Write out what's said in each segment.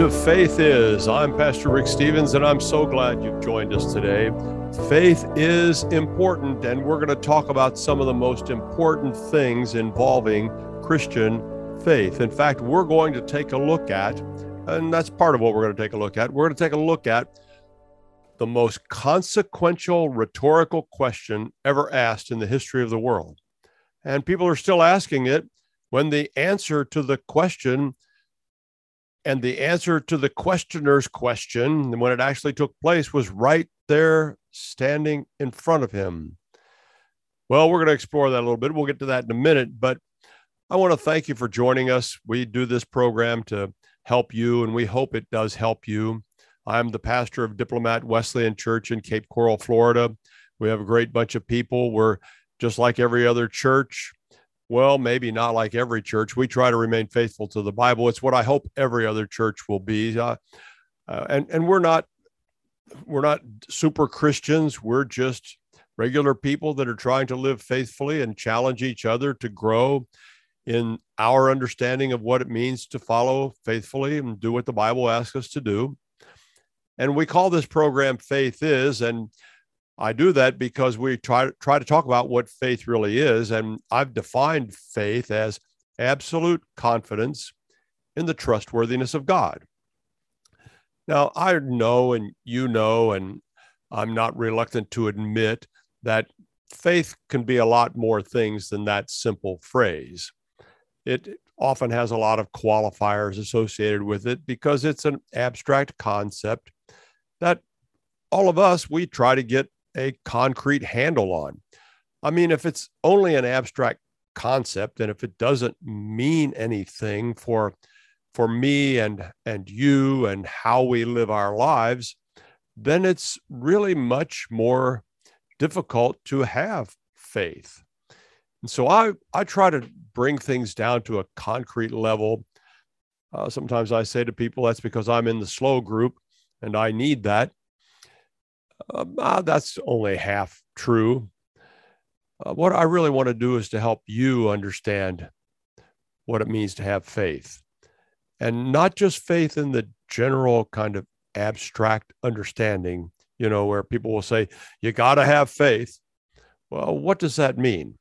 To Faith Is. I'm Pastor Rick Stevens, and I'm so glad you've joined us today. Faith is important, and we're going to talk about some of the most important things involving Christian faith. In fact, we're going to take a look at, and that's part of what we're going to take a look at. We're going to take a look at the most consequential rhetorical question ever asked in the history of the world. And people are still asking it when the answer to the question and the answer to the questioner's question, when it actually took place, was right there standing in front of him. Well, we're going to explore that a little bit. We'll get to that in a minute, but I want to thank you for joining us. We do this program to help you, and we hope it does help you. I'm the pastor of Diplomat Wesleyan Church in Cape Coral, Florida. We have a great bunch of people. We're just like every other church well, maybe not like every church. We try to remain faithful to the Bible. It's what I hope every other church will be. Uh, uh, and and we're not we're not super Christians. We're just regular people that are trying to live faithfully and challenge each other to grow in our understanding of what it means to follow faithfully and do what the Bible asks us to do. And we call this program Faith Is. And I do that because we try, try to talk about what faith really is. And I've defined faith as absolute confidence in the trustworthiness of God. Now, I know, and you know, and I'm not reluctant to admit that faith can be a lot more things than that simple phrase. It often has a lot of qualifiers associated with it because it's an abstract concept that all of us, we try to get a concrete handle on. I mean, if it's only an abstract concept and if it doesn't mean anything for for me and and you and how we live our lives, then it's really much more difficult to have faith. And so I I try to bring things down to a concrete level. Uh, sometimes I say to people that's because I'm in the slow group and I need that. Uh, uh, that's only half true. Uh, what I really want to do is to help you understand what it means to have faith and not just faith in the general kind of abstract understanding, you know, where people will say, you got to have faith. Well, what does that mean?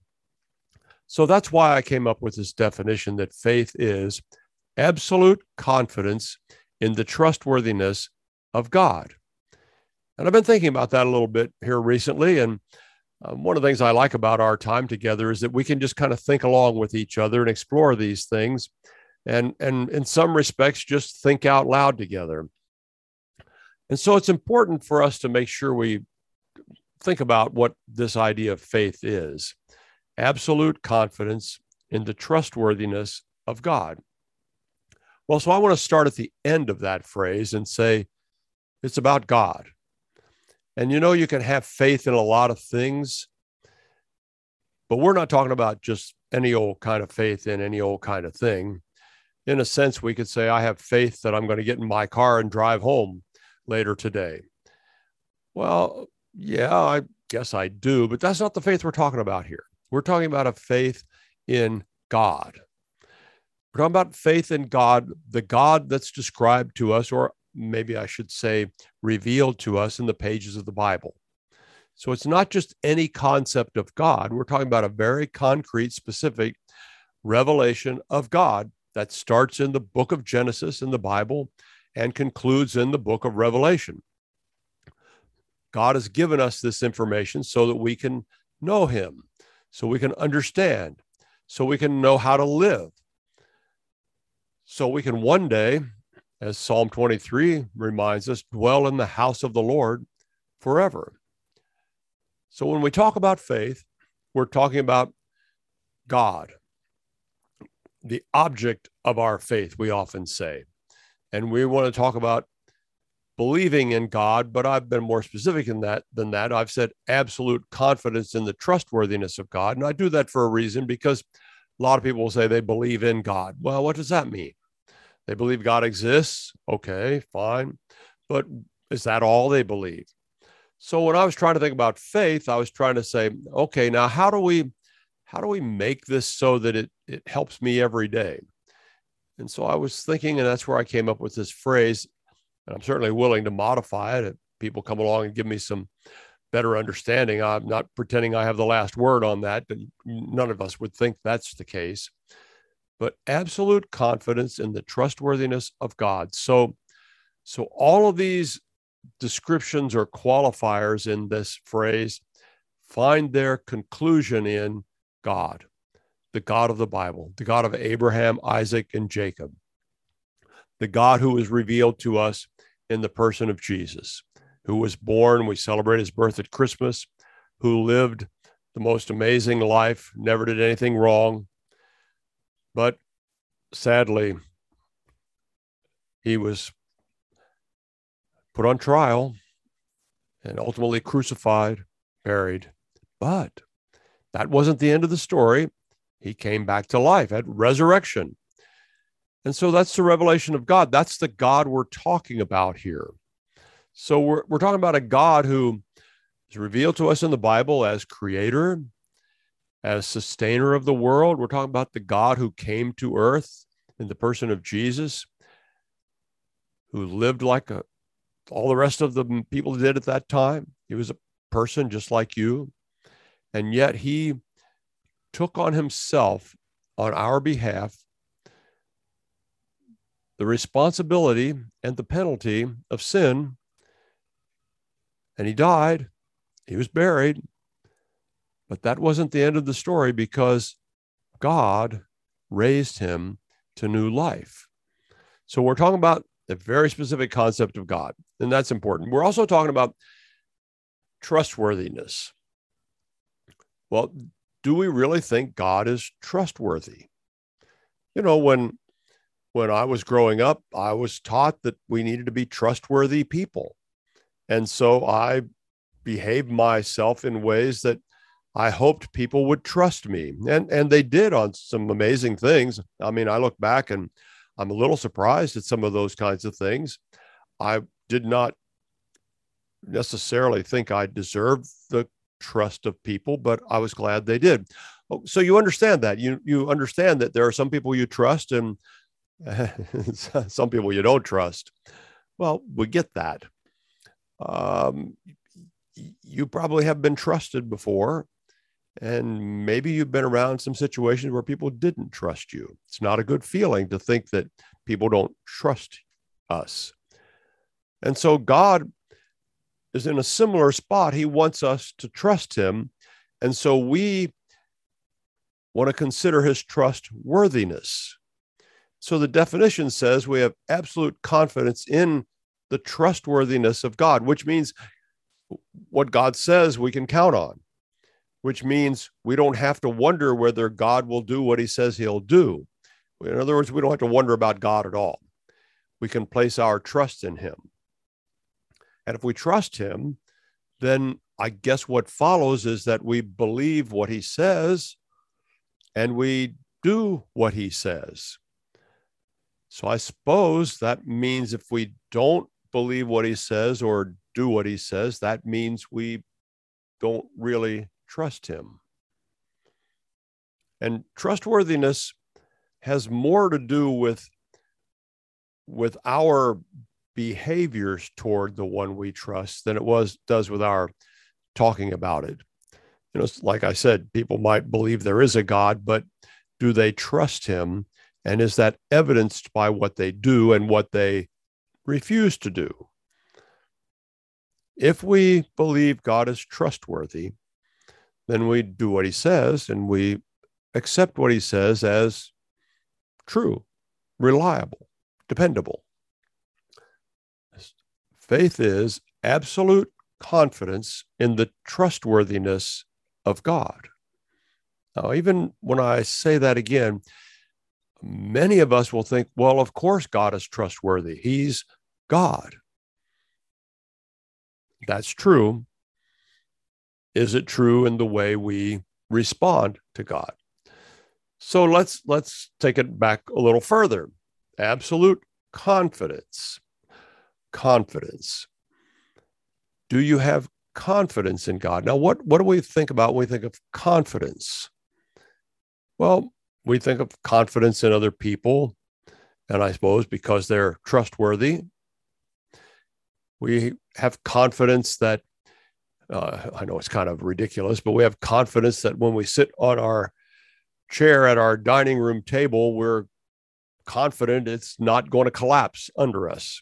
So that's why I came up with this definition that faith is absolute confidence in the trustworthiness of God. And I've been thinking about that a little bit here recently. And um, one of the things I like about our time together is that we can just kind of think along with each other and explore these things. And, and in some respects, just think out loud together. And so it's important for us to make sure we think about what this idea of faith is absolute confidence in the trustworthiness of God. Well, so I want to start at the end of that phrase and say it's about God. And you know, you can have faith in a lot of things, but we're not talking about just any old kind of faith in any old kind of thing. In a sense, we could say, I have faith that I'm going to get in my car and drive home later today. Well, yeah, I guess I do, but that's not the faith we're talking about here. We're talking about a faith in God. We're talking about faith in God, the God that's described to us, or maybe I should say, revealed to us in the pages of the Bible. So it's not just any concept of God. We're talking about a very concrete, specific revelation of God that starts in the book of Genesis in the Bible and concludes in the book of Revelation. God has given us this information so that we can know Him, so we can understand, so we can know how to live, so we can one day as Psalm 23 reminds us, dwell in the house of the Lord forever. So when we talk about faith, we're talking about God, the object of our faith, we often say. And we want to talk about believing in God, but I've been more specific in that than that. I've said absolute confidence in the trustworthiness of God. And I do that for a reason because a lot of people will say they believe in God. Well, what does that mean? They believe God exists. Okay, fine. But is that all they believe? So when I was trying to think about faith, I was trying to say, okay, now how do we how do we make this so that it it helps me every day? And so I was thinking, and that's where I came up with this phrase. And I'm certainly willing to modify it if people come along and give me some better understanding. I'm not pretending I have the last word on that, but none of us would think that's the case. But absolute confidence in the trustworthiness of God. So, so all of these descriptions or qualifiers in this phrase find their conclusion in God, the God of the Bible, the God of Abraham, Isaac, and Jacob, the God who is revealed to us in the person of Jesus, who was born. We celebrate his birth at Christmas, who lived the most amazing life, never did anything wrong. But sadly, he was put on trial and ultimately crucified, buried. But that wasn't the end of the story. He came back to life at resurrection. And so that's the revelation of God. That's the God we're talking about here. So we're, we're talking about a God who is revealed to us in the Bible as creator, as sustainer of the world. We're talking about the God who came to earth in the person of Jesus, who lived like a, all the rest of the people did at that time. He was a person just like you. And yet he took on himself on our behalf the responsibility and the penalty of sin. And he died, he was buried. But that wasn't the end of the story because God raised him to new life. So we're talking about a very specific concept of God, and that's important. We're also talking about trustworthiness. Well, do we really think God is trustworthy? You know, when when I was growing up, I was taught that we needed to be trustworthy people. And so I behaved myself in ways that I hoped people would trust me. And and they did on some amazing things. I mean, I look back and I'm a little surprised at some of those kinds of things. I did not necessarily think I deserved the trust of people, but I was glad they did. Oh, so you understand that you you understand that there are some people you trust and some people you don't trust. Well, we get that. Um, you probably have been trusted before, and maybe you've been around some situations where people didn't trust you. It's not a good feeling to think that people don't trust us. And so God is in a similar spot. He wants us to trust him. And so we want to consider his trustworthiness. So the definition says we have absolute confidence in the trustworthiness of God, which means what God says we can count on, which means we don't have to wonder whether God will do what he says he'll do. In other words, we don't have to wonder about God at all. We can place our trust in him. And if we trust him, then I guess what follows is that we believe what he says and we do what he says. So I suppose that means if we don't believe what he says or do what he says, that means we don't really trust him. And trustworthiness has more to do with, with our behaviors toward the one we trust than it was does with our talking about it. You know, like I said, people might believe there is a God, but do they trust him? And is that evidenced by what they do and what they refuse to do? If we believe God is trustworthy, then we do what he says and we accept what he says as true, reliable, dependable. Faith is absolute confidence in the trustworthiness of God. Now, even when I say that again, many of us will think, well, of course, God is trustworthy. He's God. That's true. Is it true in the way we respond to God? So let's let's take it back a little further. Absolute confidence confidence. Do you have confidence in God? Now, what, what do we think about when we think of confidence? Well, we think of confidence in other people, And I suppose because they're trustworthy, we have confidence that, uh, I know it's kind of ridiculous, but we have confidence that when we sit on our chair at our dining room table, we're confident it's not going to collapse under us.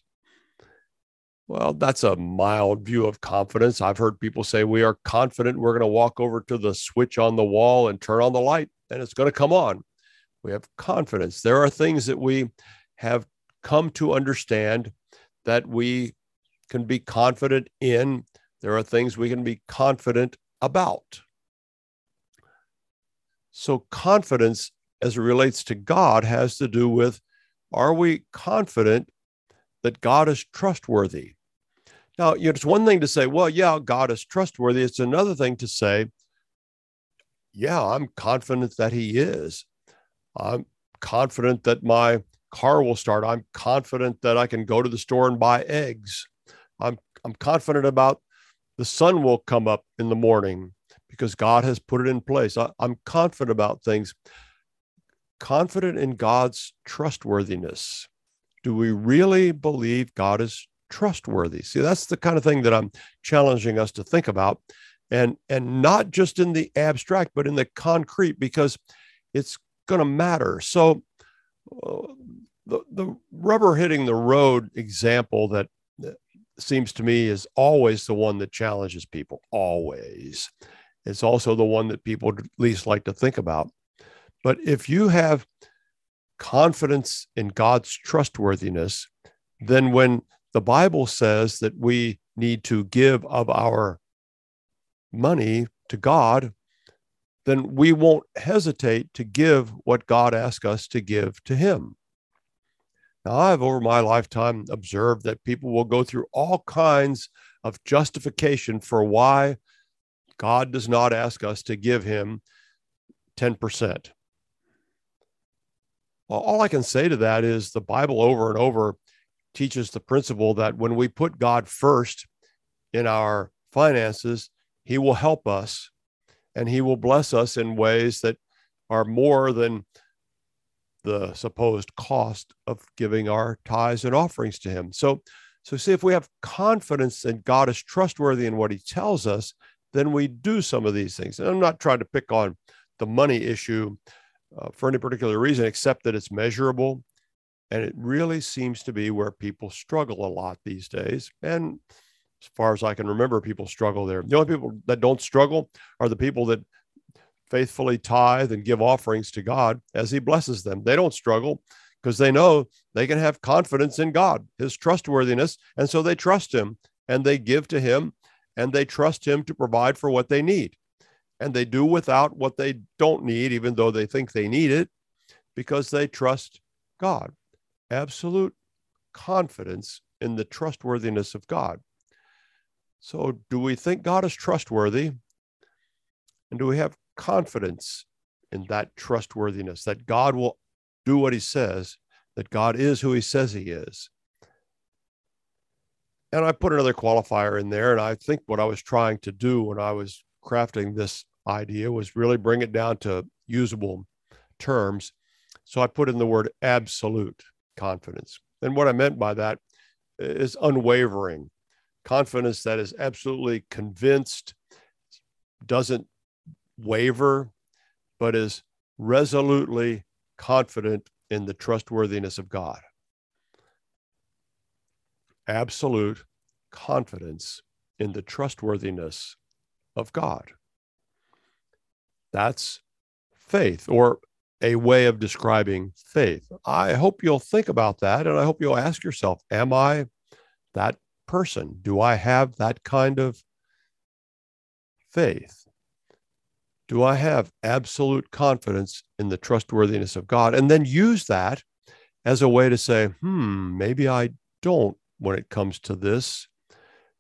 Well, that's a mild view of confidence. I've heard people say we are confident we're going to walk over to the switch on the wall and turn on the light and it's going to come on. We have confidence. There are things that we have come to understand that we can be confident in. There are things we can be confident about. So, confidence as it relates to God has to do with are we confident that God is trustworthy? Now, you know, it's one thing to say, well, yeah, God is trustworthy. It's another thing to say, yeah, I'm confident that He is. I'm confident that my car will start. I'm confident that I can go to the store and buy eggs. I'm, I'm confident about the sun will come up in the morning because God has put it in place. I, I'm confident about things, confident in God's trustworthiness. Do we really believe God is trustworthy. See, that's the kind of thing that I'm challenging us to think about and and not just in the abstract but in the concrete because it's going to matter. So uh, the the rubber hitting the road example that seems to me is always the one that challenges people always. It's also the one that people least like to think about. But if you have confidence in God's trustworthiness, then when the Bible says that we need to give of our money to God, then we won't hesitate to give what God asks us to give to Him. Now, I've over my lifetime observed that people will go through all kinds of justification for why God does not ask us to give Him 10%. Well, all I can say to that is the Bible over and over teaches the principle that when we put God first in our finances, He will help us and He will bless us in ways that are more than the supposed cost of giving our tithes and offerings to Him. So, so see if we have confidence that God is trustworthy in what He tells us, then we do some of these things. And I'm not trying to pick on the money issue uh, for any particular reason, except that it's measurable and it really seems to be where people struggle a lot these days. And as far as I can remember, people struggle there. The only people that don't struggle are the people that faithfully tithe and give offerings to God as He blesses them. They don't struggle because they know they can have confidence in God, His trustworthiness. And so they trust Him and they give to Him and they trust Him to provide for what they need. And they do without what they don't need, even though they think they need it, because they trust God absolute confidence in the trustworthiness of God. So, do we think God is trustworthy? And do we have confidence in that trustworthiness that God will do what he says, that God is who he says he is? And I put another qualifier in there. And I think what I was trying to do when I was crafting this idea was really bring it down to usable terms. So I put in the word absolute confidence. And what I meant by that is unwavering confidence that is absolutely convinced, doesn't waver, but is resolutely confident in the trustworthiness of God. Absolute confidence in the trustworthiness of God. That's faith, or a way of describing faith. I hope you'll think about that and I hope you'll ask yourself Am I that person? Do I have that kind of faith? Do I have absolute confidence in the trustworthiness of God? And then use that as a way to say, hmm, maybe I don't when it comes to this.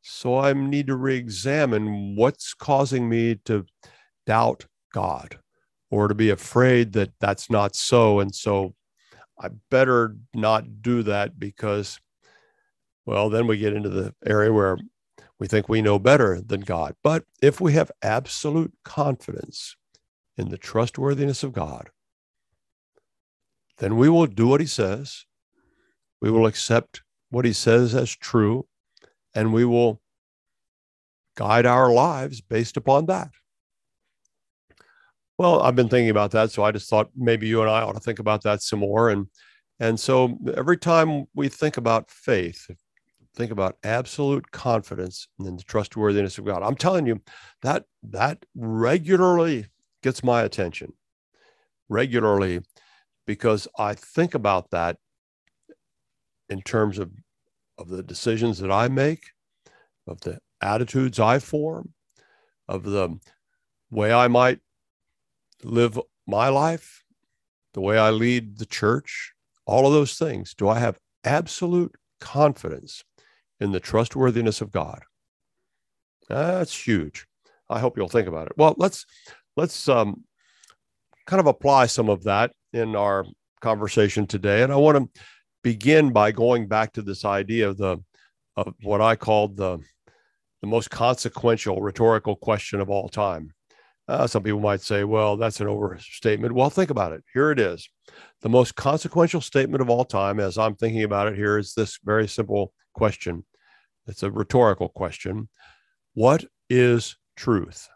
So I need to re examine what's causing me to doubt God or to be afraid that that's not so. And so I better not do that because, well, then we get into the area where we think we know better than God. But if we have absolute confidence in the trustworthiness of God, then we will do what he says We will accept what he says as true, and we will guide our lives based upon that. Well, I've been thinking about that, so I just thought maybe you and I ought to think about that some more. And and so every time we think about faith, think about absolute confidence in the trustworthiness of God. I'm telling you that that regularly gets my attention. Regularly because I think about that in terms of of the decisions that I make, of the attitudes I form, of the way I might live my life, the way I lead the church, all of those things. Do I have absolute confidence in the trustworthiness of God? That's huge. I hope you'll think about it. Well, let's let's um, kind of apply some of that in our conversation today, and I want to begin by going back to this idea of the of what I called the the most consequential rhetorical question of all time. Uh, some people might say, well, that's an overstatement. Well, think about it. Here it is. The most consequential statement of all time, as I'm thinking about it here, is this very simple question. It's a rhetorical question. What is truth?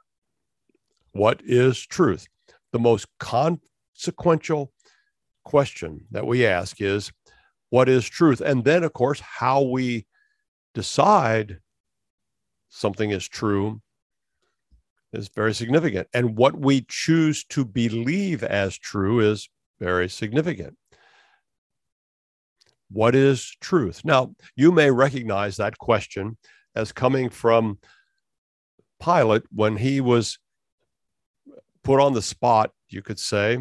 What is truth? The most consequential question that we ask is, what is truth? And then, of course, how we decide something is true is very significant. And what we choose to believe as true is very significant. What is truth? Now, you may recognize that question as coming from Pilate when he was put on the spot, you could say.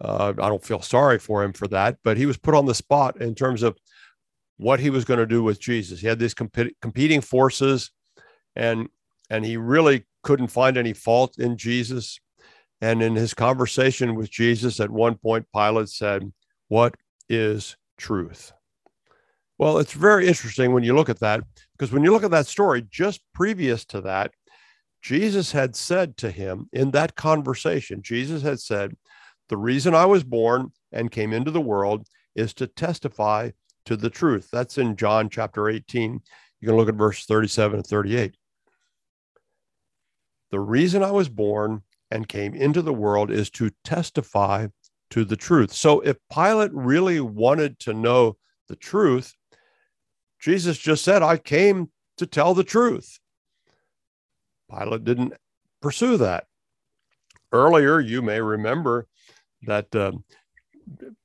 Uh, I don't feel sorry for him for that, but he was put on the spot in terms of what he was going to do with Jesus. He had these comp- competing forces, and and he really couldn't find any fault in Jesus. And in his conversation with Jesus, at one point, Pilate said, What is truth? Well, it's very interesting when you look at that, because when you look at that story, just previous to that, Jesus had said to him in that conversation, Jesus had said, The reason I was born and came into the world is to testify to the truth. That's in John chapter 18. You can look at verse 37 and 38. The reason I was born and came into the world is to testify to the truth. So if Pilate really wanted to know the truth, Jesus just said, I came to tell the truth. Pilate didn't pursue that. Earlier, you may remember that uh,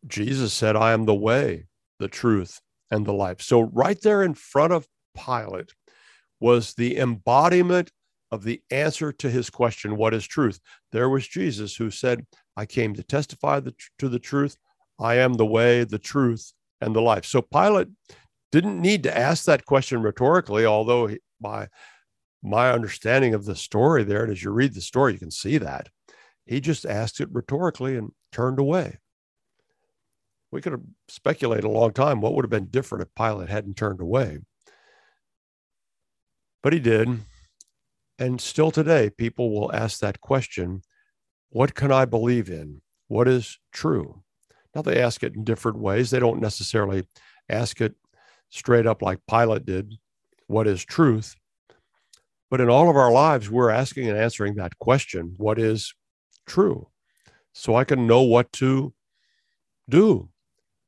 Jesus said, I am the way, the truth, and the life. So, right there in front of Pilate was the embodiment of the answer to his question, What is truth? There was Jesus who said, I came to testify the, to the truth. I am the way, the truth, and the life. So Pilate didn't need to ask that question rhetorically, although by my understanding of the story there, and as you read the story, you can see that he just asked it rhetorically and turned away. We could have speculated a long time what would have been different if Pilate hadn't turned away. But he did. And still today, people will ask that question What can I believe in? What is true? Now, they ask it in different ways. They don't necessarily ask it straight up like Pilate did What is truth? But in all of our lives, we're asking and answering that question What is true? So I can know what to do.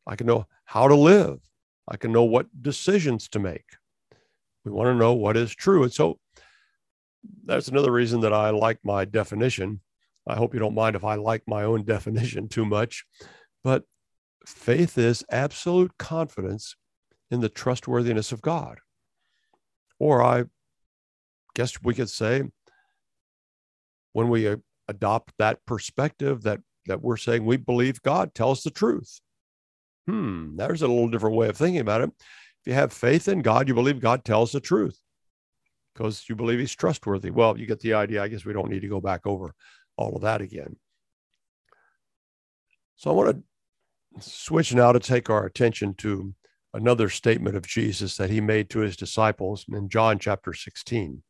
I can know how to live. I can know what decisions to make. We want to know what is true. And so that's another reason that I like my definition. I hope you don't mind if I like my own definition too much, but faith is absolute confidence in the trustworthiness of God. Or I guess we could say, when we adopt that perspective that that we're saying we believe God tells the truth. Hmm, there's a little different way of thinking about it. If you have faith in God, you believe God tells the truth because you believe he's trustworthy. Well, you get the idea. I guess we don't need to go back over all of that again. So I want to switch now to take our attention to another statement of Jesus that he made to his disciples in John chapter 16.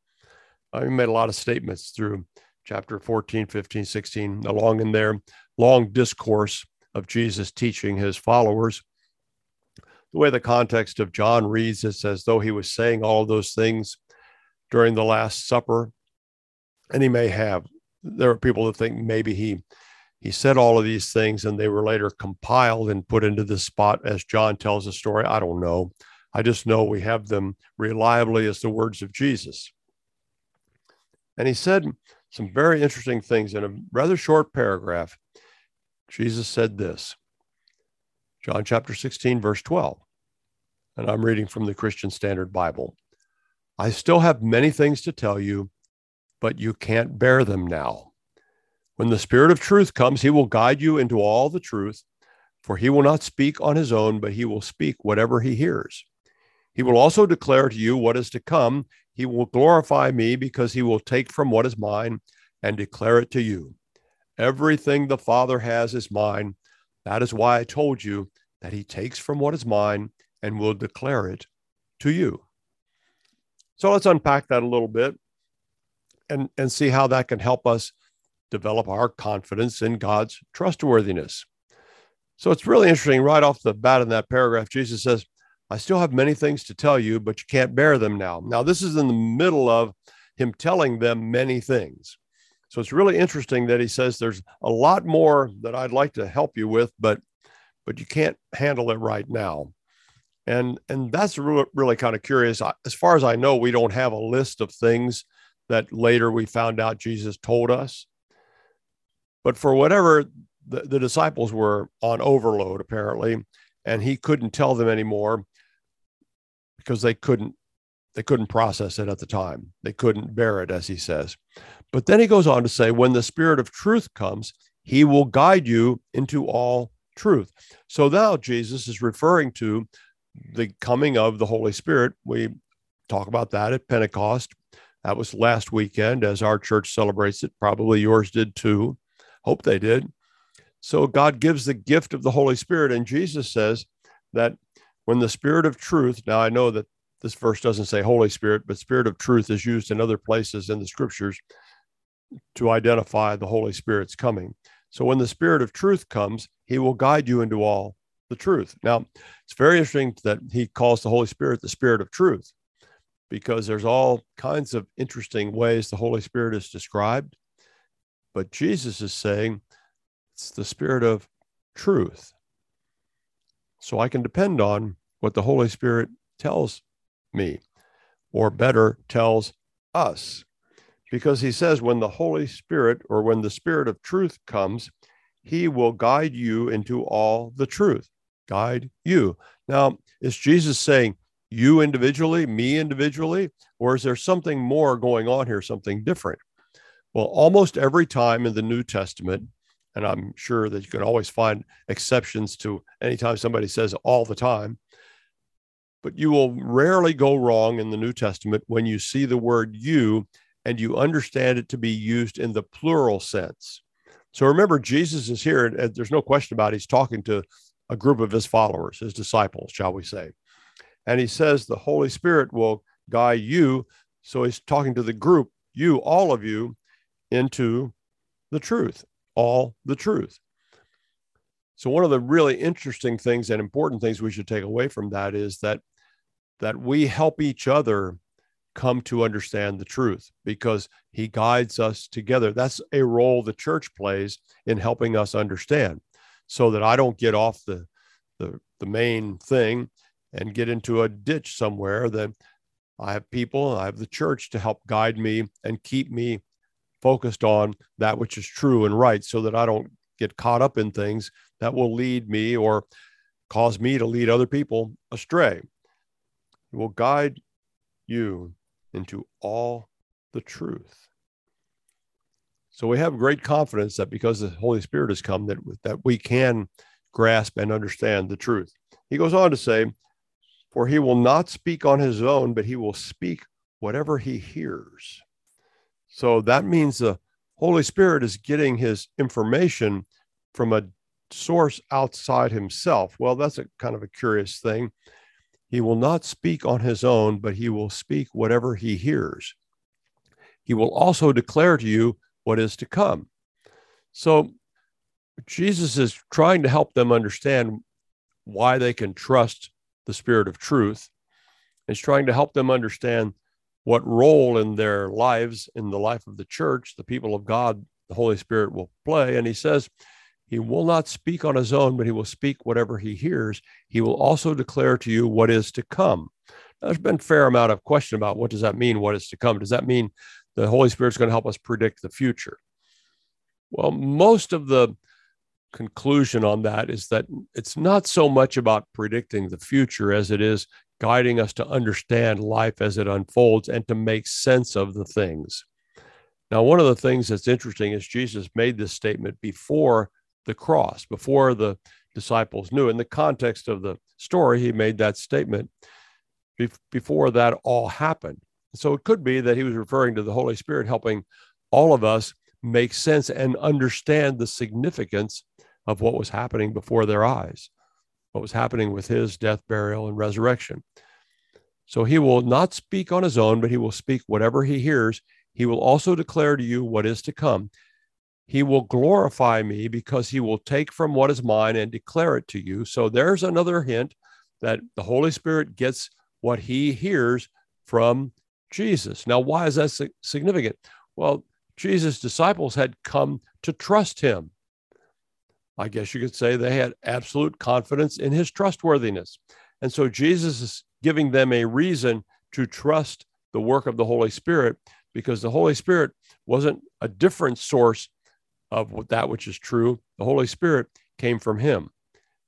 Uh, he made a lot of statements through chapter 14, 15, 16, along in there, long discourse of Jesus teaching his followers. the way the context of John reads, it's as though he was saying all those things during the Last Supper. And he may have. There are people that think maybe he he said all of these things and they were later compiled and put into this spot as John tells the story. I don't know. I just know we have them reliably as the words of Jesus. And he said some very interesting things in a rather short paragraph. Jesus said this John chapter 16, verse 12. And I'm reading from the Christian Standard Bible. I still have many things to tell you, but you can't bear them now. When the Spirit of truth comes, he will guide you into all the truth, for he will not speak on his own, but he will speak whatever he hears. He will also declare to you what is to come. He will glorify me because he will take from what is mine and declare it to you. Everything the Father has is mine. That is why I told you that he takes from what is mine and will declare it to you. So let's unpack that a little bit and, and see how that can help us develop our confidence in God's trustworthiness. So it's really interesting right off the bat in that paragraph. Jesus says, I still have many things to tell you, but you can't bear them now. Now, this is in the middle of him telling them many things. So it's really interesting that he says there's a lot more that I'd like to help you with, but but you can't handle it right now. And and that's really, kind of curious. As far as I know, we don't have a list of things that later we found out Jesus told us. But for whatever the, the disciples were on overload, apparently, and he couldn't tell them anymore because they couldn't they couldn't process it at the time. They couldn't bear it, as he says. But then he goes on to say, when the spirit of truth comes, he will guide you into all truth. So now Jesus is referring to the coming of the Holy Spirit. We talk about that at Pentecost. That was last weekend as our church celebrates it. Probably yours did too. Hope they did. So God gives the gift of the Holy Spirit. And Jesus says that when the Spirit of truth, now I know that this verse doesn't say Holy Spirit, but Spirit of truth is used in other places in the scriptures to identify the Holy Spirit's coming. So when the Spirit of truth comes, he will guide you into all the truth. Now, it's very interesting that he calls the Holy Spirit the Spirit of truth because there's all kinds of interesting ways the Holy Spirit is described. But Jesus is saying it's the spirit of truth. So I can depend on what the Holy Spirit tells me, or better, tells us. Because he says, when the Holy Spirit or when the Spirit of truth comes, he will guide you into all the truth. Guide you. Now, is Jesus saying you individually, me individually, or is there something more going on here, something different? Well, almost every time in the New Testament, and I'm sure that you can always find exceptions to anytime somebody says all the time, but you will rarely go wrong in the New Testament when you see the word you and you understand it to be used in the plural sense. So remember, Jesus is here, and there's no question about it. He's talking to a group of his followers, his disciples, shall we say. And he says, The Holy Spirit will guide you. So he's talking to the group, you, all of you, into the truth, all the truth. So one of the really interesting things and important things we should take away from that is that that we help each other come to understand the truth because he guides us together. That's a role the church plays in helping us understand so that I don't get off the the, the main thing and get into a ditch somewhere that I have people, I have the church to help guide me and keep me focused on that which is true and right so that I don't get caught up in things that will lead me or cause me to lead other people astray. It will guide you into all the truth. So we have great confidence that because the Holy Spirit has come, that, that we can grasp and understand the truth. He goes on to say, For he will not speak on his own, but he will speak whatever he hears. So that means the Holy Spirit is getting his information from a source outside himself. Well, that's a kind of a curious thing. He will not speak on his own, but he will speak whatever he hears. He will also declare to you what is to come. So Jesus is trying to help them understand why they can trust the Spirit of truth. He's trying to help them understand what role in their lives, in the life of the church, the people of God, the Holy Spirit will play. And he says, he will not speak on his own, but he will speak whatever he hears. He will also declare to you what is to come. Now, there's been a fair amount of question about what does that mean, what is to come? Does that mean the Holy Spirit is going to help us predict the future? Well, most of the conclusion on that is that it's not so much about predicting the future as it is guiding us to understand life as it unfolds and to make sense of the things. Now, one of the things that's interesting is Jesus made this statement before the cross, before the disciples knew. In the context of the story, he made that statement before that all happened. So it could be that he was referring to the Holy Spirit helping all of us make sense and understand the significance of what was happening before their eyes, what was happening with his death, burial, and resurrection. So he will not speak on his own, but he will speak whatever he hears. He will also declare to you what is to come. He will glorify me because he will take from what is mine and declare it to you. So there's another hint that the Holy Spirit gets what he hears from Jesus. Now, why is that significant? Well, Jesus' disciples had come to trust him. I guess you could say they had absolute confidence in his trustworthiness. And so Jesus is giving them a reason to trust the work of the Holy Spirit because the Holy Spirit wasn't a different source of that which is true. The Holy Spirit came from him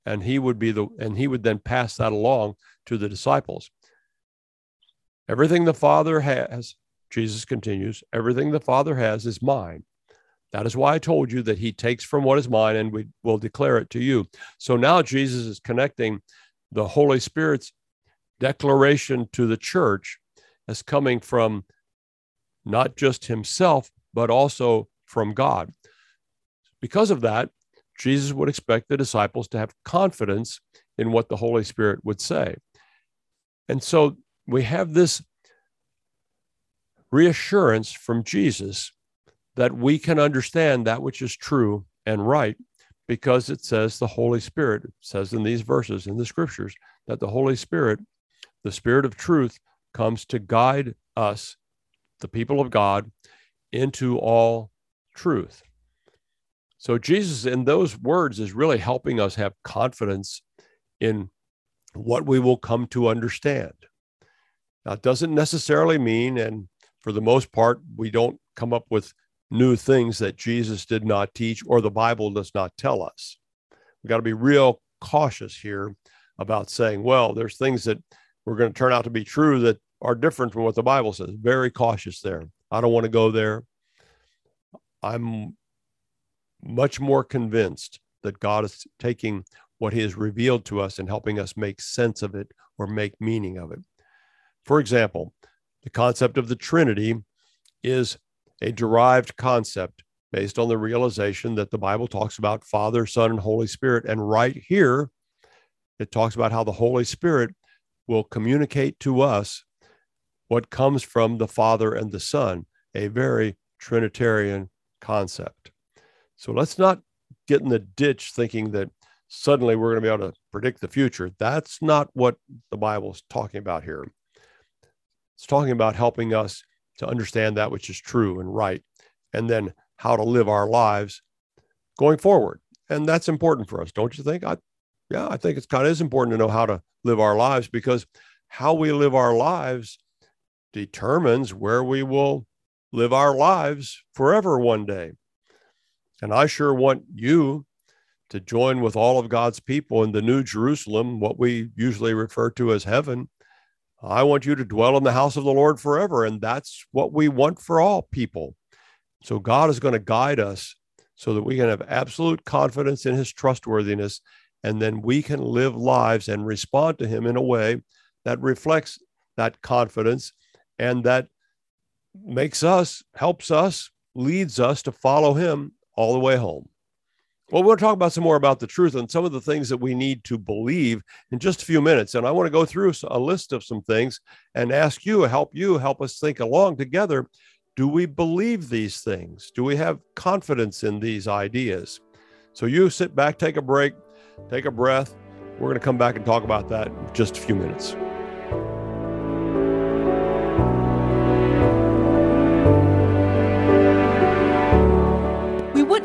and he would be the and he would then pass that along to the disciples. Everything the Father has, Jesus continues, everything the Father has is mine. That is why I told you that he takes from what is mine and we will declare it to you. So now Jesus is connecting the Holy Spirit's declaration to the church as coming from not just himself, but also from God. Because of that, Jesus would expect the disciples to have confidence in what the Holy Spirit would say. And so we have this reassurance from Jesus that we can understand that which is true and right because it says the Holy Spirit says in these verses in the scriptures that the Holy Spirit, the Spirit of truth, comes to guide us, the people of God, into all truth. So Jesus, in those words, is really helping us have confidence in what we will come to understand. It doesn't necessarily mean, and for the most part, we don't come up with new things that Jesus did not teach or the Bible does not tell us. We've got to be real cautious here about saying, well, there's things that we're going to turn out to be true that are different from what the Bible says. Very cautious there. I don't want to go there. I'm much more convinced that God is taking what He has revealed to us and helping us make sense of it or make meaning of it. For example, the concept of the Trinity is a derived concept based on the realization that the Bible talks about Father, Son, and Holy Spirit. And right here, it talks about how the Holy Spirit will communicate to us what comes from the Father and the Son, a very Trinitarian concept. So let's not get in the ditch thinking that suddenly we're going to be able to predict the future. That's not what the Bible is talking about here. It's talking about helping us to understand that which is true and right, and then how to live our lives going forward. And that's important for us, don't you think? I, yeah, I think it's kind of is important to know how to live our lives because how we live our lives determines where we will live our lives forever one day. And I sure want you to join with all of God's people in the New Jerusalem, what we usually refer to as heaven. I want you to dwell in the house of the Lord forever. And that's what we want for all people. So God is going to guide us so that we can have absolute confidence in his trustworthiness. And then we can live lives and respond to him in a way that reflects that confidence and that makes us, helps us, leads us to follow him all the way home. Well, we'll talk about some more about the truth and some of the things that we need to believe in just a few minutes. And I want to go through a list of some things and ask you, help you, help us think along together. Do we believe these things? Do we have confidence in these ideas? So you sit back, take a break, take a breath, We're going to come back and talk about that in just a few minutes.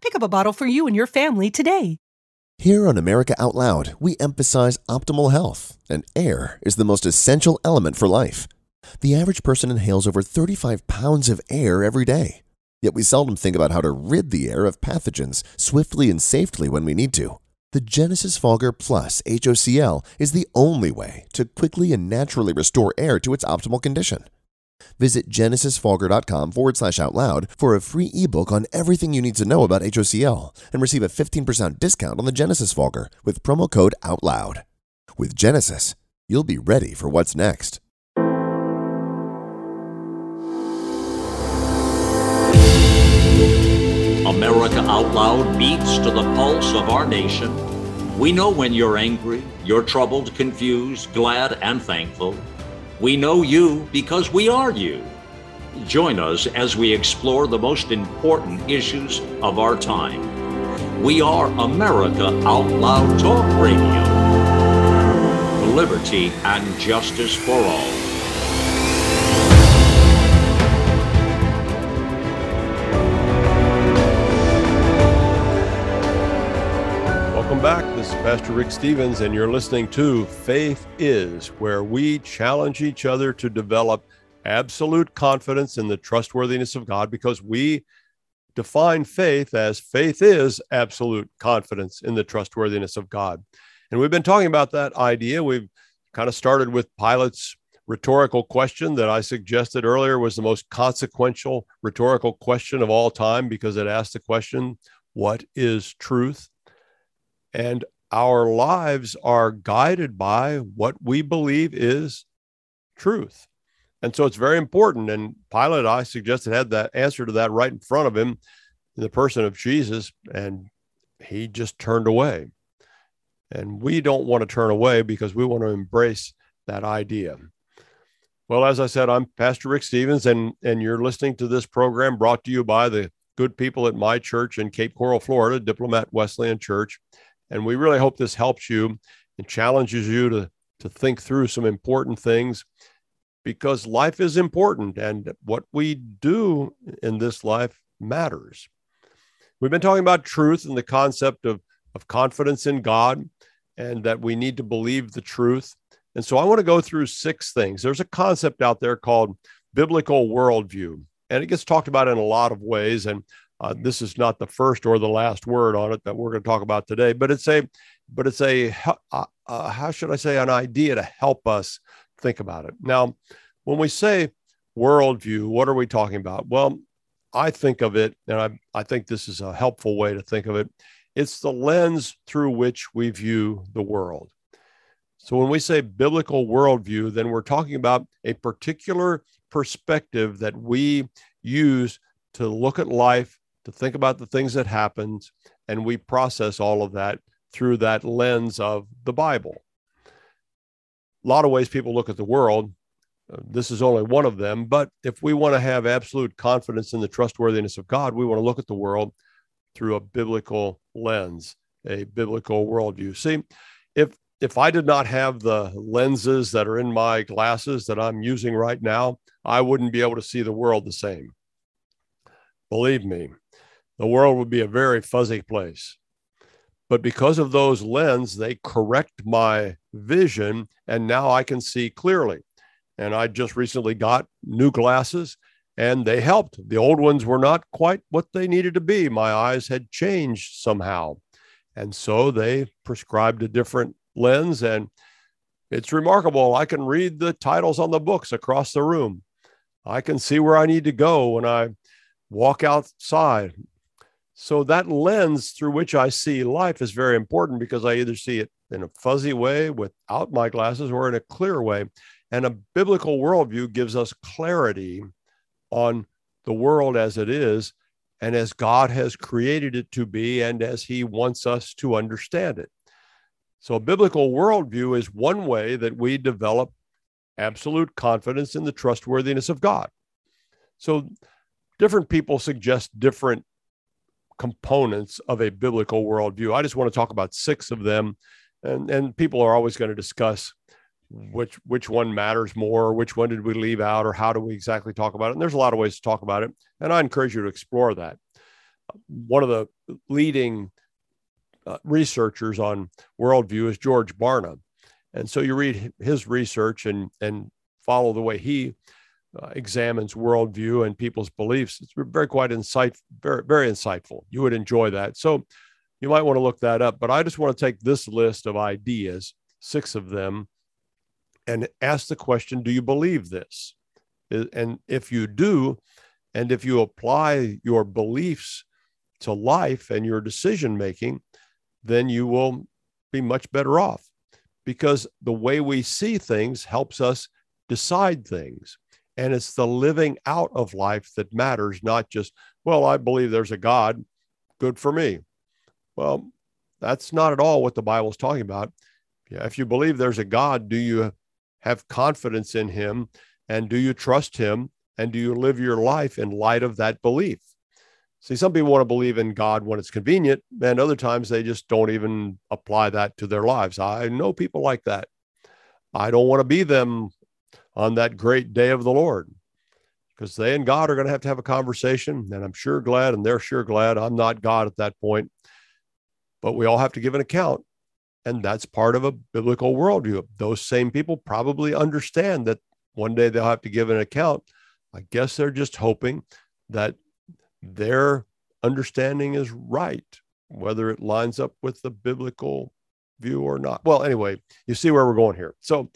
Pick up a bottle for you and your family today. Here on America Out Loud, we emphasize optimal health, and air is the most essential element for life. The average person inhales over 35 pounds of air every day. Yet we seldom think about how to rid the air of pathogens swiftly and safely when we need to. The Genesis Fogger Plus HOCl is the only way to quickly and naturally restore air to its optimal condition. Visit genesisfogger.com forward slash out loud for a free ebook on everything you need to know about HOCl and receive a 15% discount on the Genesis Fogger with promo code OUTLOUD. With Genesis, you'll be ready for what's next. America Out Loud beats to the pulse of our nation. We know when you're angry, you're troubled, confused, glad, and thankful. We know you because we are you. Join us as we explore the most important issues of our time. We are America Out Loud Talk Radio. Liberty and justice for all. This is Pastor Rick Stevens, and you're listening to Faith Is, where we challenge each other to develop absolute confidence in the trustworthiness of God because we define faith as faith is absolute confidence in the trustworthiness of God. And we've been talking about that idea. We've kind of started with Pilate's rhetorical question that I suggested earlier was the most consequential rhetorical question of all time because it asked the question, What is truth? And our lives are guided by what we believe is truth. And so it's very important. And Pilate, I suggested, had that answer to that right in front of him in the person of Jesus, and he just turned away. And we don't want to turn away because we want to embrace that idea. Well, as I said, I'm Pastor Rick Stevens, and, and you're listening to this program brought to you by the good people at my church in Cape Coral, Florida, Diplomat Wesleyan Church. And we really hope this helps you and challenges you to, to think through some important things because life is important and what we do in this life matters. We've been talking about truth and the concept of, of confidence in God and that we need to believe the truth. And so I want to go through six things. There's a concept out there called biblical worldview, and it gets talked about in a lot of ways. And uh, this is not the first or the last word on it that we're going to talk about today, but it's a, but it's a, uh, uh, how should I say, an idea to help us think about it. Now, when we say worldview, what are we talking about? Well, I think of it, and I, I think this is a helpful way to think of it. It's the lens through which we view the world. So when we say biblical worldview, then we're talking about a particular perspective that we use to look at life to think about the things that happened, and we process all of that through that lens of the Bible. A lot of ways people look at the world. Uh, this is only one of them. But if we want to have absolute confidence in the trustworthiness of God, we want to look at the world through a biblical lens, a biblical worldview. See, if if I did not have the lenses that are in my glasses that I'm using right now, I wouldn't be able to see the world the same. Believe me, the world would be a very fuzzy place. But because of those lens, they correct my vision, and now I can see clearly. And I just recently got new glasses, and they helped. The old ones were not quite what they needed to be. My eyes had changed somehow. And so they prescribed a different lens, and it's remarkable. I can read the titles on the books across the room. I can see where I need to go when I walk outside. So that lens through which I see life is very important because I either see it in a fuzzy way without my glasses or in a clear way. And a biblical worldview gives us clarity on the world as it is and as God has created it to be and as He wants us to understand it. So, a biblical worldview is one way that we develop absolute confidence in the trustworthiness of God. So, different people suggest different components of a biblical worldview. I just want to talk about six of them, and, and people are always going to discuss which which one matters more, which one did we leave out, or how do we exactly talk about it. And there's a lot of ways to talk about it, and I encourage you to explore that. One of the leading uh, researchers on worldview is George Barna, and so you read his research and and follow the way he uh, examines worldview and people's beliefs. It's very quite insightful, very very insightful. You would enjoy that. So you might want to look that up. But I just want to take this list of ideas, six of them, and ask the question: Do you believe this? And if you do, and if you apply your beliefs to life and your decision making, then you will be much better off because the way we see things helps us decide things. And it's the living out of life that matters, not just, well, I believe there's a God, good for me. Well, that's not at all what the Bible's talking about. If you believe there's a God, do you have confidence in him? And do you trust him? And do you live your life in light of that belief? See, some people want to believe in God when it's convenient, and other times they just don't even apply that to their lives. I know people like that. I don't want to be them on that great day of the Lord because they and God are going to have to have a conversation. And I'm sure glad, and they're sure glad I'm not God at that point. But we all have to give an account. And that's part of a biblical worldview. Those same people probably understand that one day they'll have to give an account. I guess they're just hoping that their understanding is right, whether it lines up with the biblical view or not. Well, anyway, you see where we're going here. So,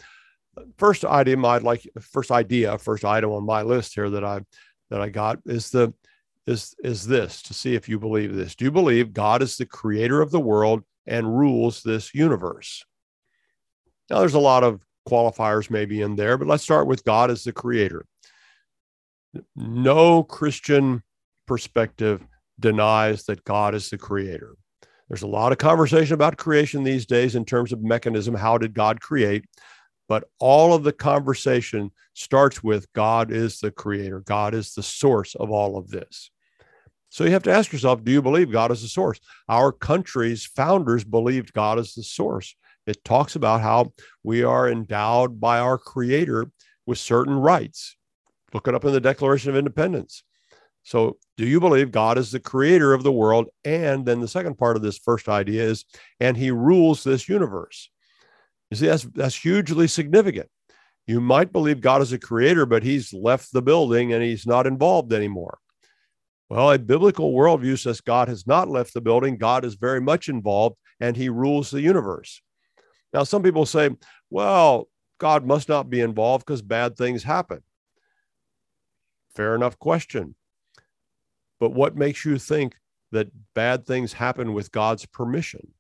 first item I'd like first idea, first item on my list here that I that I got is the is is this to see if you believe this. Do you believe God is the creator of the world and rules this universe? Now there's a lot of qualifiers maybe in there, but let's start with God as the creator. No Christian perspective denies that God is the creator. There's a lot of conversation about creation these days in terms of mechanism. How did God create? But all of the conversation starts with God is the creator, God is the source of all of this. So you have to ask yourself do you believe God is the source? Our country's founders believed God is the source. It talks about how we are endowed by our creator with certain rights. Look it up in the Declaration of Independence. So, do you believe God is the creator of the world? And then the second part of this first idea is, and he rules this universe. You see, that's, that's hugely significant. You might believe God is a creator, but he's left the building and he's not involved anymore. Well, a biblical worldview says God has not left the building. God is very much involved and he rules the universe. Now, some people say, well, God must not be involved because bad things happen. Fair enough question. But what makes you think that bad things happen with God's permission?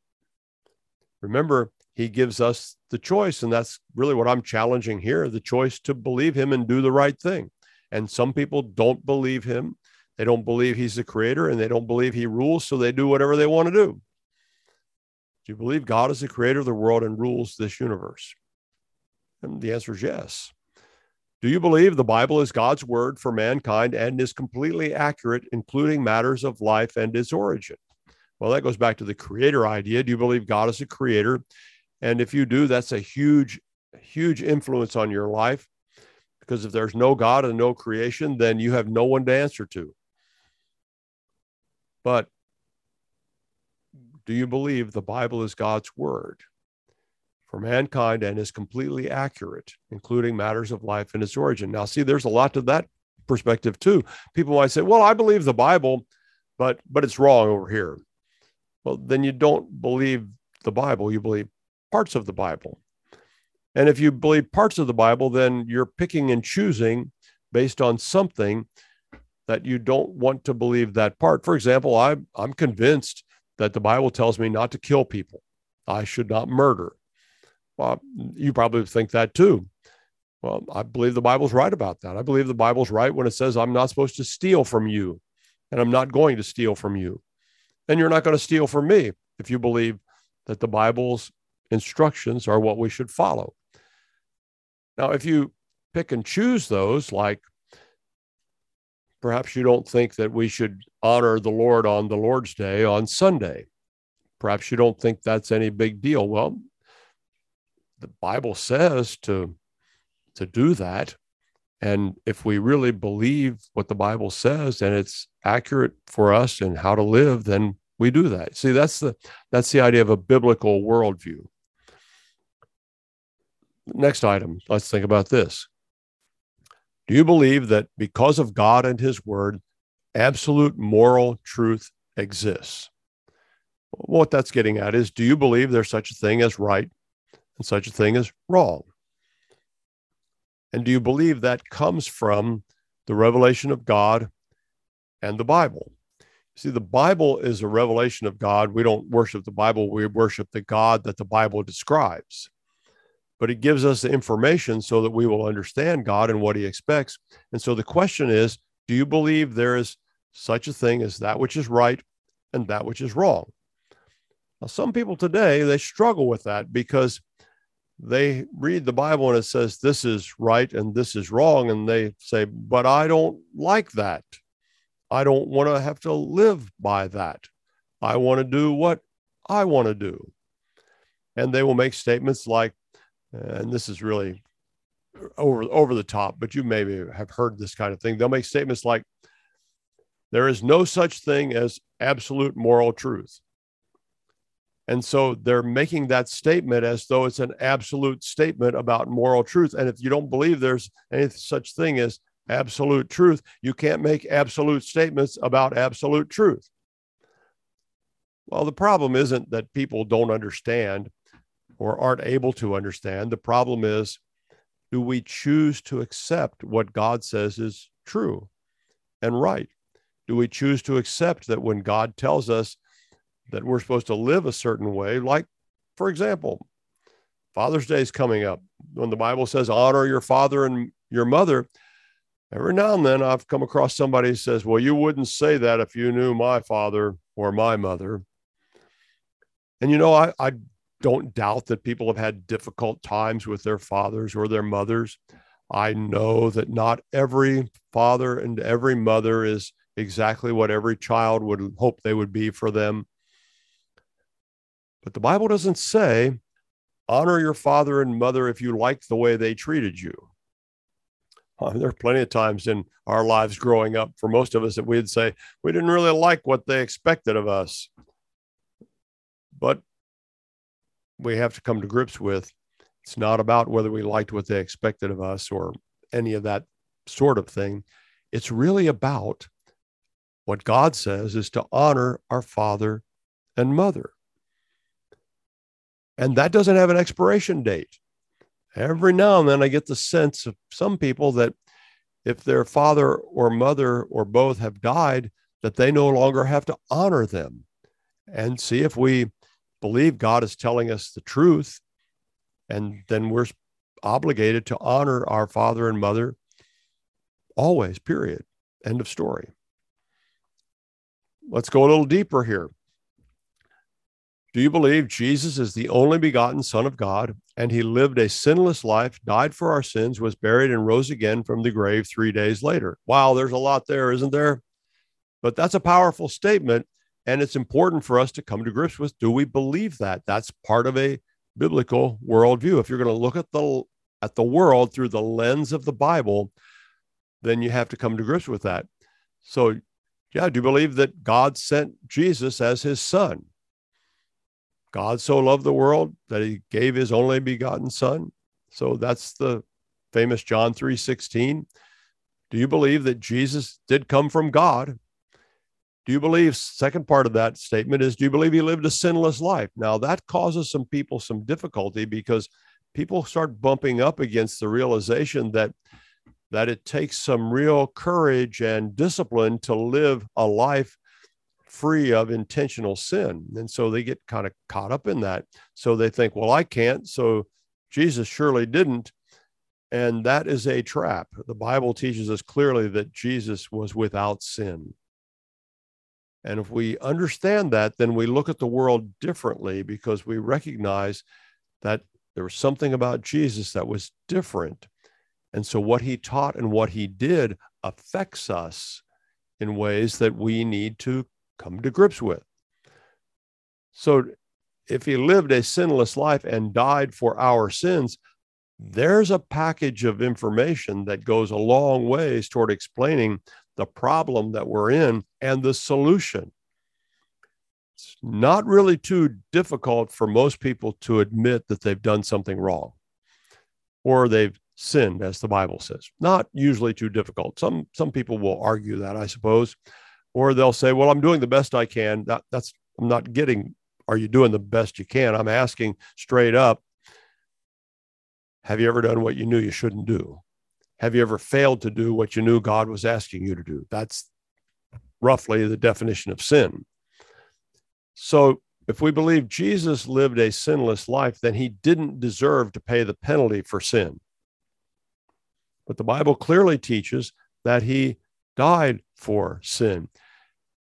Remember, he gives us the choice. And that's really what I'm challenging here the choice to believe him and do the right thing. And some people don't believe him. They don't believe he's the creator and they don't believe he rules. So they do whatever they want to do. Do you believe God is the creator of the world and rules this universe? And the answer is yes. Do you believe the Bible is God's word for mankind and is completely accurate, including matters of life and its origin? Well, that goes back to the creator idea. Do you believe God is a creator and if you do, that's a huge, huge influence on your life. Because if there's no God and no creation, then you have no one to answer to. But do you believe the Bible is God's word for mankind and is completely accurate, including matters of life and its origin? Now, see, there's a lot to that perspective too. People might say, "Well, I believe the Bible, but but it's wrong over here." Well, then you don't believe the Bible, you believe parts of the Bible. And if you believe parts of the Bible, then you're picking and choosing based on something that you don't want to believe that part. For example, I, I'm convinced that the Bible tells me not to kill people. I should not murder. Well, you probably think that too. Well, I believe the Bible's right about that. I believe the Bible's right when it says I'm not supposed to steal from you, and I'm not going to steal from you. And you're not going to steal from me if you believe that the Bible's instructions are what we should follow. Now, if you pick and choose those, like perhaps you don't think that we should honor the Lord on the Lord's Day on Sunday. Perhaps you don't think that's any big deal. Well, the Bible says to, to do that. And if we really believe what the Bible says and it's accurate for us and how to live, then we do that. See, that's the that's the idea of a biblical worldview. Next item, let's think about this. Do you believe that because of God and His Word, absolute moral truth exists? What that's getting at is do you believe there's such a thing as right and such a thing as wrong? And do you believe that comes from the revelation of God and the Bible? See, the Bible is a revelation of God. We don't worship the Bible, we worship the God that the Bible describes. But it gives us the information so that we will understand God and what he expects. And so the question is do you believe there is such a thing as that which is right and that which is wrong? Now, some people today, they struggle with that because they read the Bible and it says this is right and this is wrong. And they say, but I don't like that. I don't want to have to live by that. I want to do what I want to do. And they will make statements like, and this is really over over the top, but you maybe have heard this kind of thing. They'll make statements like, there is no such thing as absolute moral truth. And so they're making that statement as though it's an absolute statement about moral truth. And if you don't believe there's any such thing as absolute truth. You can't make absolute statements about absolute truth. Well, the problem isn't that people don't understand or aren't able to understand. The problem is do we choose to accept what God says is true and right? Do we choose to accept that when God tells us that we're supposed to live a certain way, like, for example, Father's Day is coming up. When the Bible says, honor your father and your mother, every now and then I've come across somebody who says, Well, you wouldn't say that if you knew my father or my mother. And you know, I, I don't doubt that people have had difficult times with their fathers or their mothers. I know that not every father and every mother is exactly what every child would hope they would be for them. But the Bible doesn't say, honor your father and mother if you like the way they treated you. Uh, there are plenty of times in our lives growing up for most of us that we'd say we didn't really like what they expected of us. But we have to come to grips with it's not about whether we liked what they expected of us or any of that sort of thing. It's really about what God says is to honor our father and mother. And that doesn't have an expiration date every now and then I get the sense of some people that if their father or mother or both have died, that they no longer have to honor them. And see if we believe God is telling us the truth, and then we're obligated to honor our father and mother always, period. End of story. Let's go a little deeper here. Do you believe Jesus is the only begotten Son of God and he lived a sinless life, died for our sins, was buried, and rose again from the grave three days later? Wow, there's a lot there, isn't there? But that's a powerful statement. And it's important for us to come to grips with do we believe that? That's part of a biblical worldview. If you're going to look at the at the world through the lens of the Bible, then you have to come to grips with that. So, yeah, do you believe that God sent Jesus as his son? God so loved the world that he gave his only begotten son. So that's the famous John 3:16. Do you believe that Jesus did come from God? Do you believe second part of that statement is do you believe he lived a sinless life? Now that causes some people some difficulty because people start bumping up against the realization that that it takes some real courage and discipline to live a life free of intentional sin. And so they get kind of caught up in that. So they think, well, I can't. So Jesus surely didn't. And that is a trap. The Bible teaches us clearly that Jesus was without sin. And if we understand that, then we look at the world differently because we recognize that there was something about Jesus that was different. And so what he taught and what he did affects us in ways that we need to come to grips with. So if he lived a sinless life and died for our sins, there's a package of information that goes a long ways toward explaining the problem that we're in and the solution. It's not really too difficult for most people to admit that they've done something wrong or they've sinned, as the Bible says. Not usually too difficult. Some, some people will argue that, I suppose, or they'll say, Well, I'm doing the best I can. That, that's, I'm not getting, Are you doing the best you can? I'm asking straight up, Have you ever done what you knew you shouldn't do? Have you ever failed to do what you knew God was asking you to do? That's roughly the definition of sin. So, if we believe Jesus lived a sinless life, then he didn't deserve to pay the penalty for sin. But the Bible clearly teaches that he died for sin.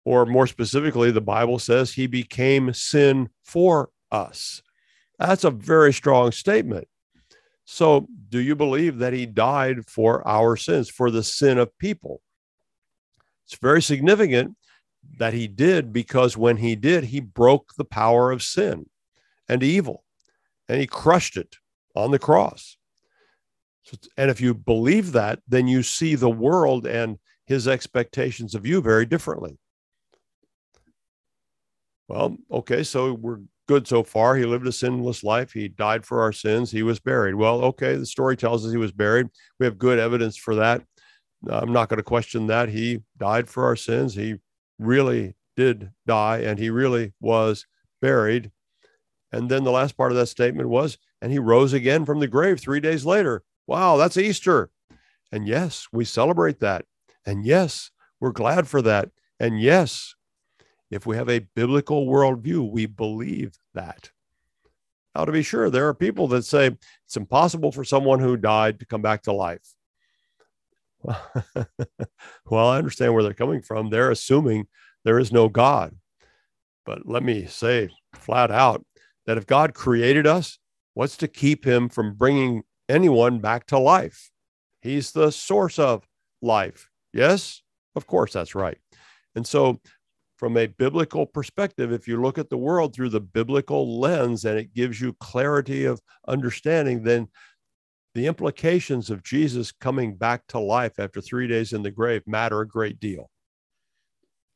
Or more specifically, the Bible says he became sin for us. That's a very strong statement. So, do you believe that he died for our sins, for the sin of people? It's very significant that he did because when he did, he broke the power of sin and evil and he crushed it on the cross. And if you believe that, then you see the world and his expectations of you very differently. Well, okay, so we're good so far. He lived a sinless life. He died for our sins. He was buried. Well, okay, the story tells us he was buried. We have good evidence for that. I'm not going to question that. He died for our sins. He really did die and he really was buried. And then the last part of that statement was, and he rose again from the grave three days later. Wow, that's Easter. And yes, we celebrate that. And yes, we're glad for that. And yes, if we have a biblical worldview, we believe that. Now, to be sure, there are people that say it's impossible for someone who died to come back to life. well, I understand where they're coming from. They're assuming there is no God. But let me say flat out that if God created us, what's to keep him from bringing anyone back to life. He's the source of life. Yes, of course, that's right. And so, from a biblical perspective, if you look at the world through the biblical lens and it gives you clarity of understanding, then the implications of Jesus coming back to life after three days in the grave matter a great deal.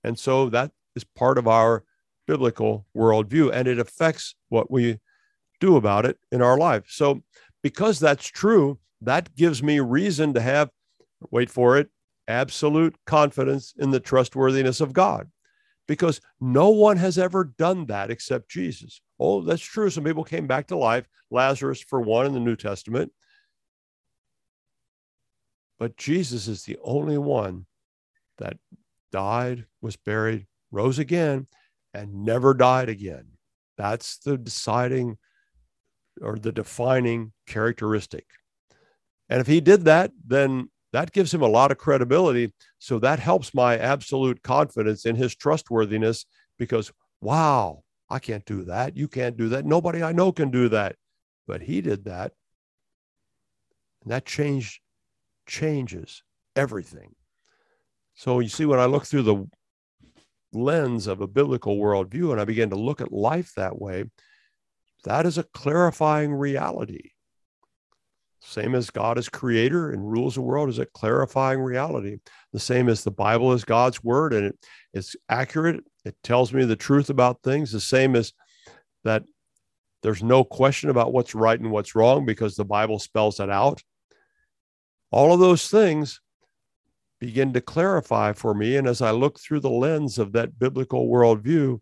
And so that is part of our biblical worldview, and it affects what we do about it in our life. So because that's true, that gives me reason to have, wait for it, absolute confidence in the trustworthiness of God. Because no one has ever done that except Jesus. Oh, that's true. Some people came back to life, Lazarus, for one, in the New Testament. But Jesus is the only one that died, was buried, rose again, and never died again. That's the deciding or the defining characteristic. And if he did that, then that gives him a lot of credibility. So that helps my absolute confidence in his trustworthiness because, wow, I can't do that. You can't do that. Nobody I know can do that. But he did that. And that changed, changes everything. So you see, when I look through the lens of a biblical worldview and I begin to look at life that way, that is a clarifying reality. Same as God is creator and rules the world is a clarifying reality. The same as the Bible is God's word and it, it's accurate. It tells me the truth about things. The same as that There's no question about what's right and what's wrong because the Bible spells it out. All of those things begin to clarify for me. And as I look through the lens of that biblical worldview,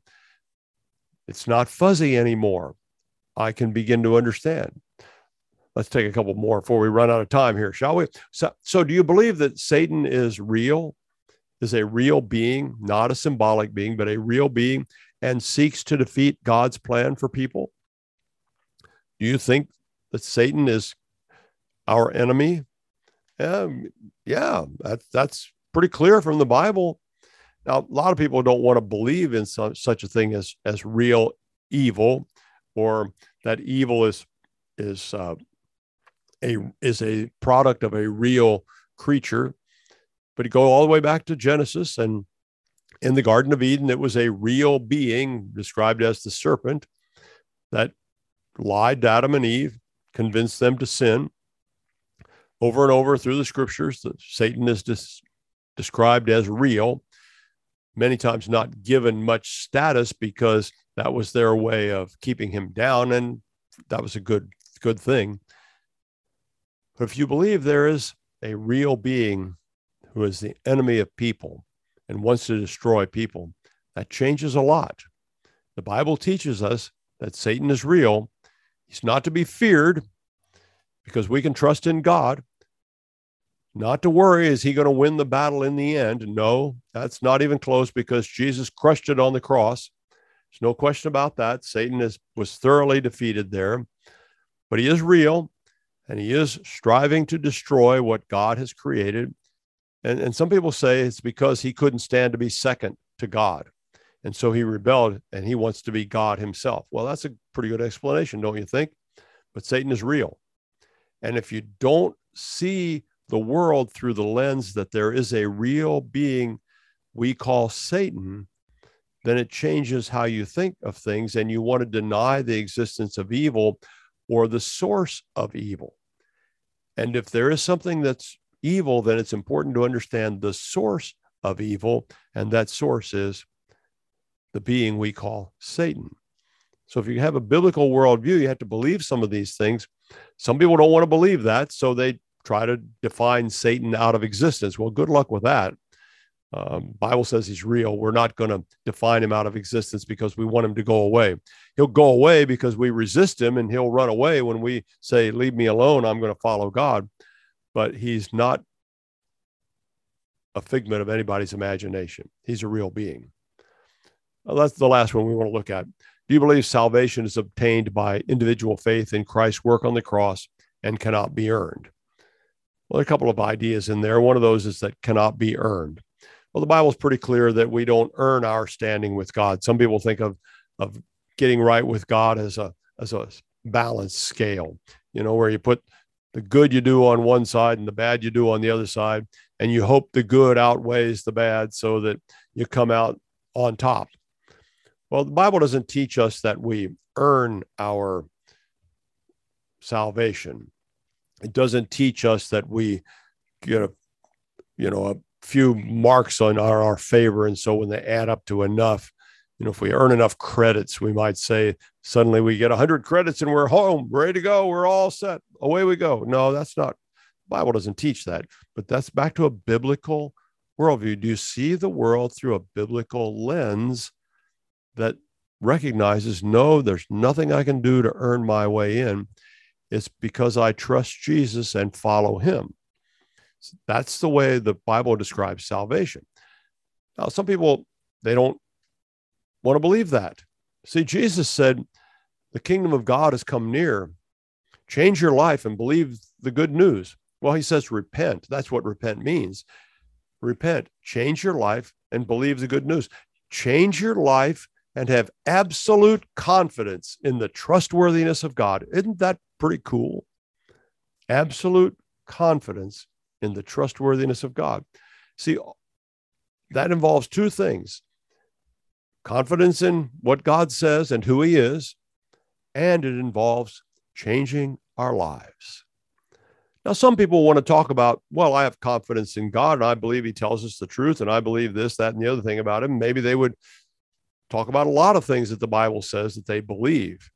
it's not fuzzy anymore. I can begin to understand. Let's take a couple more before we run out of time here, shall we? So, so do you believe that Satan is real, is a real being, not a symbolic being, but a real being, and seeks to defeat God's plan for people? Do you think that Satan is our enemy? Um, yeah, that, that's pretty clear from the Bible. Now, a lot of people don't want to believe in such a thing as as real evil, or that evil is is uh, a is a product of a real creature. But you go all the way back to Genesis, and in the Garden of Eden, it was a real being described as the serpent that lied to Adam and Eve, convinced them to sin. Over and over through the scriptures, that Satan is dis- described as real, many times not given much status because that was their way of keeping him down, and that was a good good thing. But if you believe there is a real being who is the enemy of people and wants to destroy people, that changes a lot. The Bible teaches us that Satan is real. He's not to be feared because we can trust in God. Not to worry, is he going to win the battle in the end? No, that's not even close because Jesus crushed it on the cross. There's no question about that. Satan is, was thoroughly defeated there, but he is real and he is striving to destroy what God has created. And, and some people say it's because he couldn't stand to be second to God. And so he rebelled and he wants to be God himself. Well, that's a pretty good explanation, don't you think? But Satan is real. And if you don't see the world through the lens that there is a real being we call Satan, then it changes how you think of things and you want to deny the existence of evil or the source of evil. And if there is something that's evil, then it's important to understand the source of evil. And that source is the being we call Satan. So if you have a biblical worldview, you have to believe some of these things. Some people don't want to believe that, so they try to define Satan out of existence. Well, good luck with that. Um, Bible says he's real. We're not going to define him out of existence because we want him to go away. He'll go away because we resist him, and he'll run away when we say, "Leave me alone. I'm going to follow God." But he's not a figment of anybody's imagination. He's a real being. Well, that's the last one we want to look at. Do you believe salvation is obtained by individual faith in Christ's work on the cross and cannot be earned? Well, a couple of ideas in there. One of those is that cannot be earned. Well, the Bible is pretty clear that we don't earn our standing with God. Some people think of of getting right with God as a as a balanced scale, you know, where you put the good you do on one side and the bad you do on the other side, and you hope the good outweighs the bad so that you come out on top. Well, the Bible doesn't teach us that we earn our salvation. It doesn't teach us that we get a, you know, a few marks on our, our favor. And so when they add up to enough, you know, if we earn enough credits, we might say suddenly we get 100 credits and we're home, ready to go. We're all set. Away we go. No, that's not, Bible doesn't teach that. But that's back to a biblical worldview. Do you see the world through a biblical lens that recognizes no, there's nothing I can do to earn my way in? It's because I trust Jesus and follow him. That's the way the Bible describes salvation. Now, some people, they don't want to believe that. See, Jesus said, the kingdom of God has come near. Change your life and believe the good news. Well, he says, repent. That's what repent means. Repent, change your life and believe the good news. Change your life and have absolute confidence in the trustworthiness of God. Isn't that pretty cool? Absolute confidence in the trustworthiness of God. See, that involves two things confidence in what God says and who He is, and it involves changing our lives. Now, some people want to talk about, well, I have confidence in God and I believe He tells us the truth and I believe this, that, and the other thing about Him. Maybe they would talk about a lot of things that the Bible says that they believe.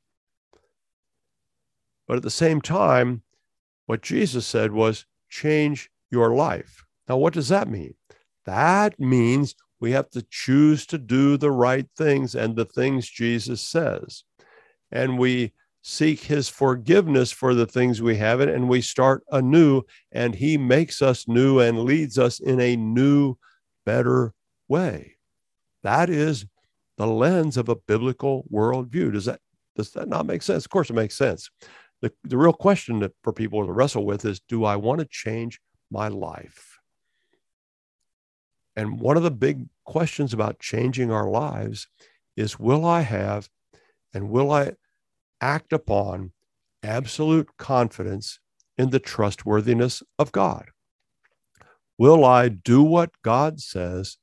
But at the same time, what Jesus said was change your life. Now, what does that mean? That means we have to choose to do the right things and the things Jesus says. And we seek his forgiveness for the things we haven't, and we start anew, and he makes us new and leads us in a new, better way. That is the lens of a biblical worldview. Does that does that not make sense? Of course, it makes sense. The, the real question for people to wrestle with is do I want to change my life? And one of the big questions about changing our lives is will I have and will I act upon absolute confidence in the trustworthiness of God? Will I do what God says?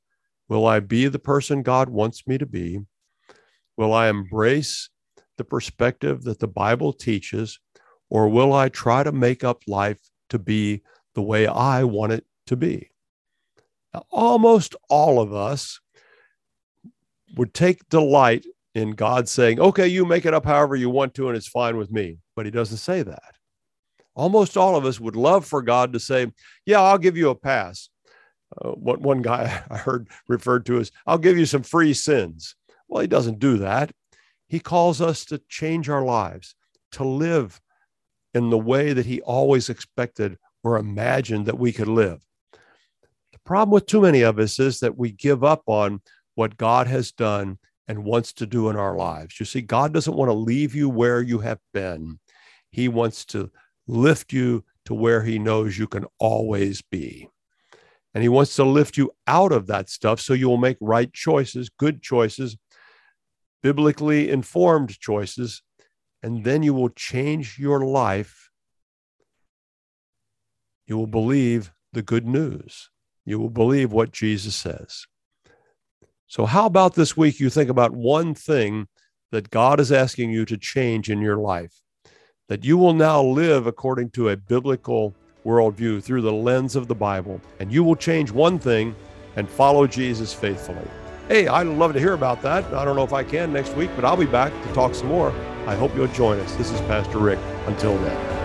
Will I be the person God wants me to be? Will I embrace the perspective that the Bible teaches, or will I try to make up life to be the way I want it to be? Now, almost all of us would take delight in God saying, okay, you make it up however you want to, and it's fine with me. But he doesn't say that. Almost all of us would love for God to say, yeah, I'll give you a pass. Uh, one, one guy I heard referred to as, I'll give you some free sins. Well, he doesn't do that. He calls us to change our lives, to live in the way that he always expected or imagined that we could live. The problem with too many of us is that we give up on what God has done and wants to do in our lives. You see, God doesn't want to leave you where you have been, He wants to lift you to where He knows you can always be. And He wants to lift you out of that stuff so you will make right choices, good choices, biblically informed choices, and then you will change your life. You will believe the good news. You will believe what Jesus says. So, how about this week you think about one thing that God is asking you to change in your life? That you will now live according to a biblical worldview through the lens of the Bible, and you will change one thing and follow Jesus faithfully. Hey, I'd love to hear about that. I don't know if I can next week, but I'll be back to talk some more. I hope you'll join us. This is Pastor Rick. Until then.